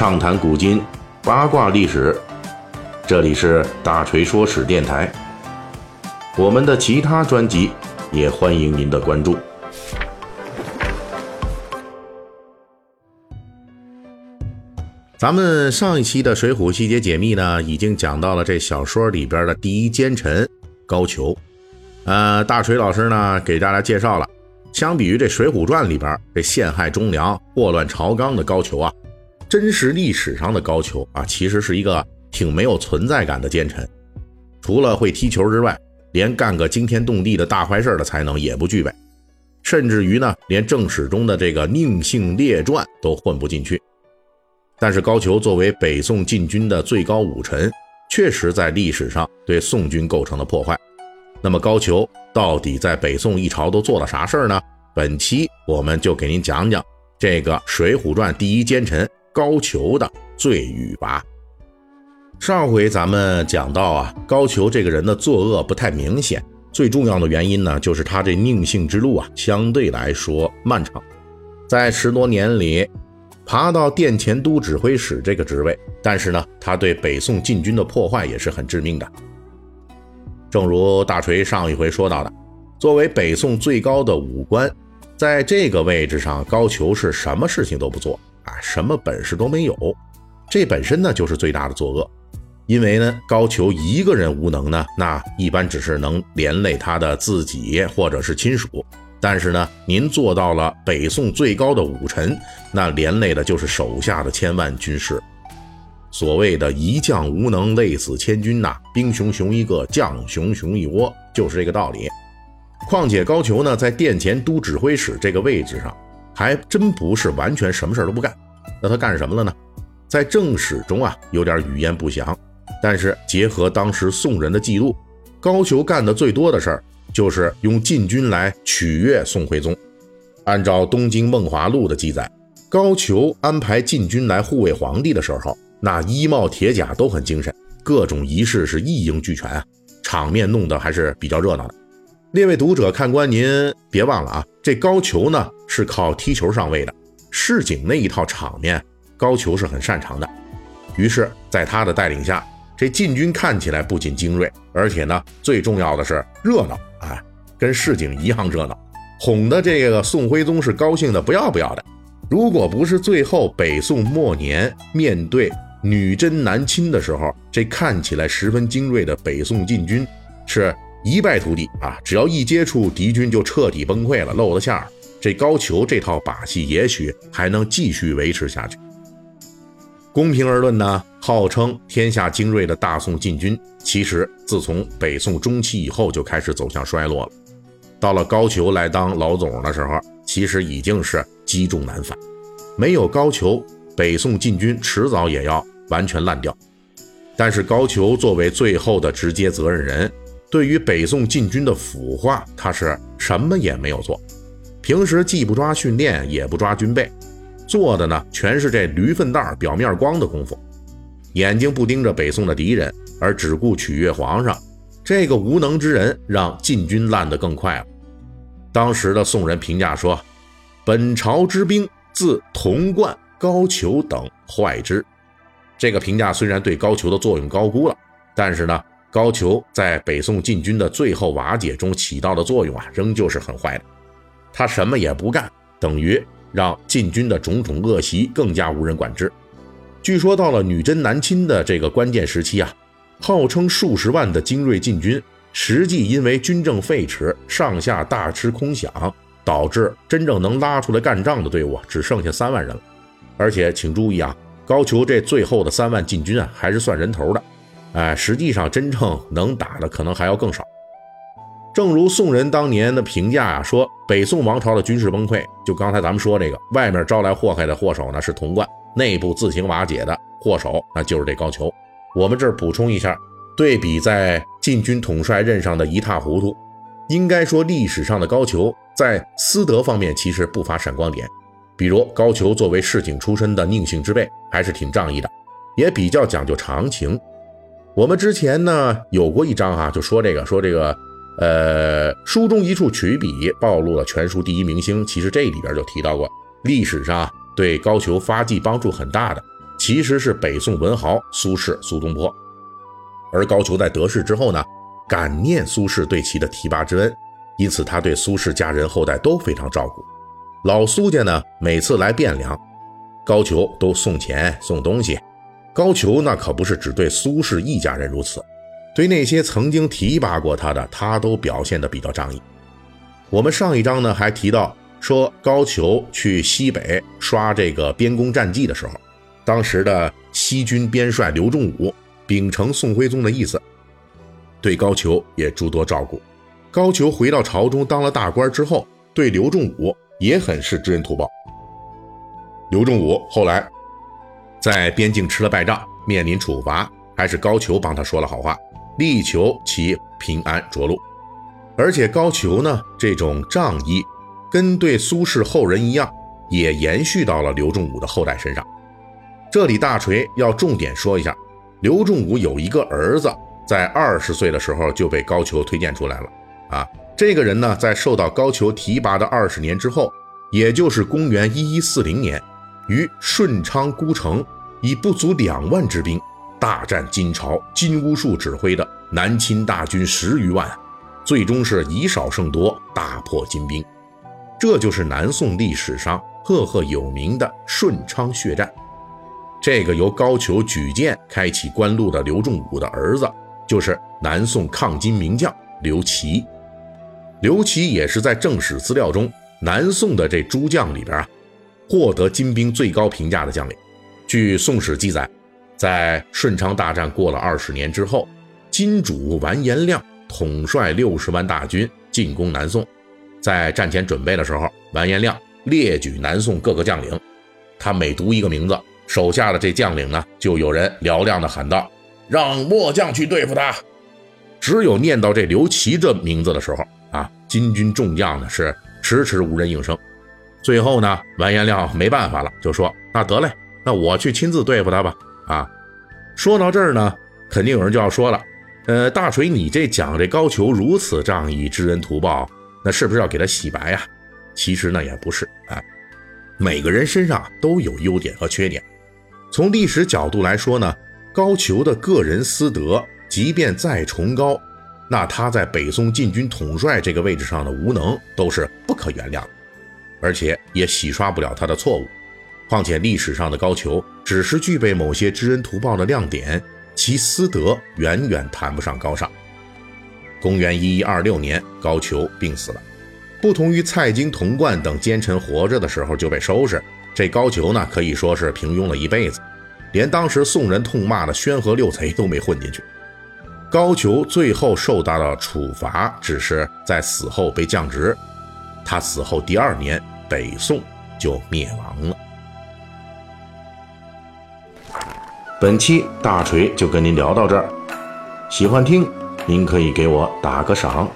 畅谈古今，八卦历史。这里是大锤说史电台。我们的其他专辑也欢迎您的关注。咱们上一期的《水浒细节解密》呢，已经讲到了这小说里边的第一奸臣高俅。呃，大锤老师呢，给大家介绍了，相比于这《水浒传》里边这陷害忠良、祸乱朝纲的高俅啊。真实历史上的高俅啊，其实是一个挺没有存在感的奸臣，除了会踢球之外，连干个惊天动地的大坏事的才能也不具备，甚至于呢，连正史中的这个宁姓列传都混不进去。但是高俅作为北宋禁军的最高武臣，确实在历史上对宋军构成了破坏。那么高俅到底在北宋一朝都做了啥事儿呢？本期我们就给您讲讲这个《水浒传》第一奸臣。高俅的罪与罚。上回咱们讲到啊，高俅这个人的作恶不太明显，最重要的原因呢，就是他这宁幸之路啊，相对来说漫长。在十多年里，爬到殿前都指挥使这个职位，但是呢，他对北宋禁军的破坏也是很致命的。正如大锤上一回说到的，作为北宋最高的武官，在这个位置上，高俅是什么事情都不做。啊，什么本事都没有，这本身呢就是最大的作恶。因为呢，高俅一个人无能呢，那一般只是能连累他的自己或者是亲属。但是呢，您做到了北宋最高的武臣，那连累的就是手下的千万军士。所谓的一将无能，累死千军呐，兵熊熊一个，将熊熊一窝，就是这个道理。况且高俅呢，在殿前都指挥使这个位置上。还真不是完全什么事都不干，那他干什么了呢？在正史中啊，有点语焉不详。但是结合当时宋人的记录，高俅干的最多的事儿就是用禁军来取悦宋徽宗。按照《东京梦华录》的记载，高俅安排禁军来护卫皇帝的时候，那衣帽铁甲都很精神，各种仪式是一应俱全啊，场面弄得还是比较热闹的。列位读者、看官，您别忘了啊，这高俅呢是靠踢球上位的，市井那一套场面，高俅是很擅长的。于是，在他的带领下，这禁军看起来不仅精锐，而且呢，最重要的是热闹啊，跟市井一样热闹，哄得这个宋徽宗是高兴的不要不要的。如果不是最后北宋末年面对女真南侵的时候，这看起来十分精锐的北宋禁军是。一败涂地啊！只要一接触敌军，就彻底崩溃了，露了馅儿。这高俅这套把戏，也许还能继续维持下去。公平而论呢，号称天下精锐的大宋禁军，其实自从北宋中期以后就开始走向衰落了。到了高俅来当老总的时候，其实已经是积重难返。没有高俅，北宋禁军迟早也要完全烂掉。但是高俅作为最后的直接责任人。对于北宋禁军的腐化，他是什么也没有做。平时既不抓训练，也不抓军备，做的呢全是这驴粪蛋儿表面光的功夫。眼睛不盯着北宋的敌人，而只顾取悦皇上。这个无能之人，让禁军烂得更快了。当时的宋人评价说：“本朝之兵，自童贯、高俅等坏之。”这个评价虽然对高俅的作用高估了，但是呢。高俅在北宋禁军的最后瓦解中起到的作用啊，仍旧是很坏的。他什么也不干，等于让禁军的种种恶习更加无人管制。据说到了女真南侵的这个关键时期啊，号称数十万的精锐禁军，实际因为军政废弛，上下大吃空饷，导致真正能拉出来干仗的队伍只剩下三万人了。而且请注意啊，高俅这最后的三万禁军啊，还是算人头的。哎，实际上真正能打的可能还要更少。正如宋人当年的评价啊，说北宋王朝的军事崩溃，就刚才咱们说这个，外面招来祸害的祸首呢是童贯，内部自行瓦解的祸首那就是这高俅。我们这儿补充一下，对比在禁军统帅任上的一塌糊涂，应该说历史上的高俅在私德方面其实不乏闪光点。比如高俅作为市井出身的宁姓之辈，还是挺仗义的，也比较讲究常情。我们之前呢有过一章哈，就说这个说这个，呃，书中一处曲笔暴露了全书第一明星。其实这里边就提到过，历史上对高俅发迹帮助很大的，其实是北宋文豪苏轼苏东坡。而高俅在得势之后呢，感念苏轼对其的提拔之恩，因此他对苏轼家人后代都非常照顾。老苏家呢，每次来汴梁，高俅都送钱送东西。高俅那可不是只对苏轼一家人如此，对那些曾经提拔过他的，他都表现得比较仗义。我们上一章呢还提到说，高俅去西北刷这个边功战绩的时候，当时的西军边帅刘仲武秉承宋徽宗的意思，对高俅也诸多照顾。高俅回到朝中当了大官之后，对刘仲武也很是知恩图报。刘仲武后来。在边境吃了败仗，面临处罚，还是高俅帮他说了好话，力求其平安着陆。而且高俅呢，这种仗义，跟对苏轼后人一样，也延续到了刘仲武的后代身上。这里大锤要重点说一下，刘仲武有一个儿子，在二十岁的时候就被高俅推荐出来了。啊，这个人呢，在受到高俅提拔的二十年之后，也就是公元一一四零年。于顺昌孤城，以不足两万之兵大战金朝金兀术指挥的南侵大军十余万，最终是以少胜多，大破金兵。这就是南宋历史上赫赫有名的顺昌血战。这个由高俅举荐开启官路的刘仲武的儿子，就是南宋抗金名将刘琦。刘琦也是在正史资料中，南宋的这诸将里边啊。获得金兵最高评价的将领。据《宋史》记载，在顺昌大战过了二十年之后，金主完颜亮统帅六十万大军进攻南宋。在战前准备的时候，完颜亮列举南宋各个将领，他每读一个名字，手下的这将领呢，就有人嘹亮的喊道：“让末将去对付他。”只有念到这刘琦这名字的时候，啊，金军众将呢是迟迟无人应声。最后呢，完颜亮没办法了，就说：“那得嘞，那我去亲自对付他吧。”啊，说到这儿呢，肯定有人就要说了：“呃，大锤，你这讲这高俅如此仗义、知恩图报，那是不是要给他洗白呀？”其实呢，也不是啊。每个人身上都有优点和缺点。从历史角度来说呢，高俅的个人私德，即便再崇高，那他在北宋禁军统帅这个位置上的无能，都是不可原谅的。而且也洗刷不了他的错误，况且历史上的高俅只是具备某些知恩图报的亮点，其私德远远谈不上高尚。公元一一二六年，高俅病死了。不同于蔡京、童贯等奸臣活着的时候就被收拾，这高俅呢可以说是平庸了一辈子，连当时宋人痛骂的宣和六贼都没混进去。高俅最后受到的处罚，只是在死后被降职。他死后第二年，北宋就灭亡了。本期大锤就跟您聊到这儿，喜欢听您可以给我打个赏。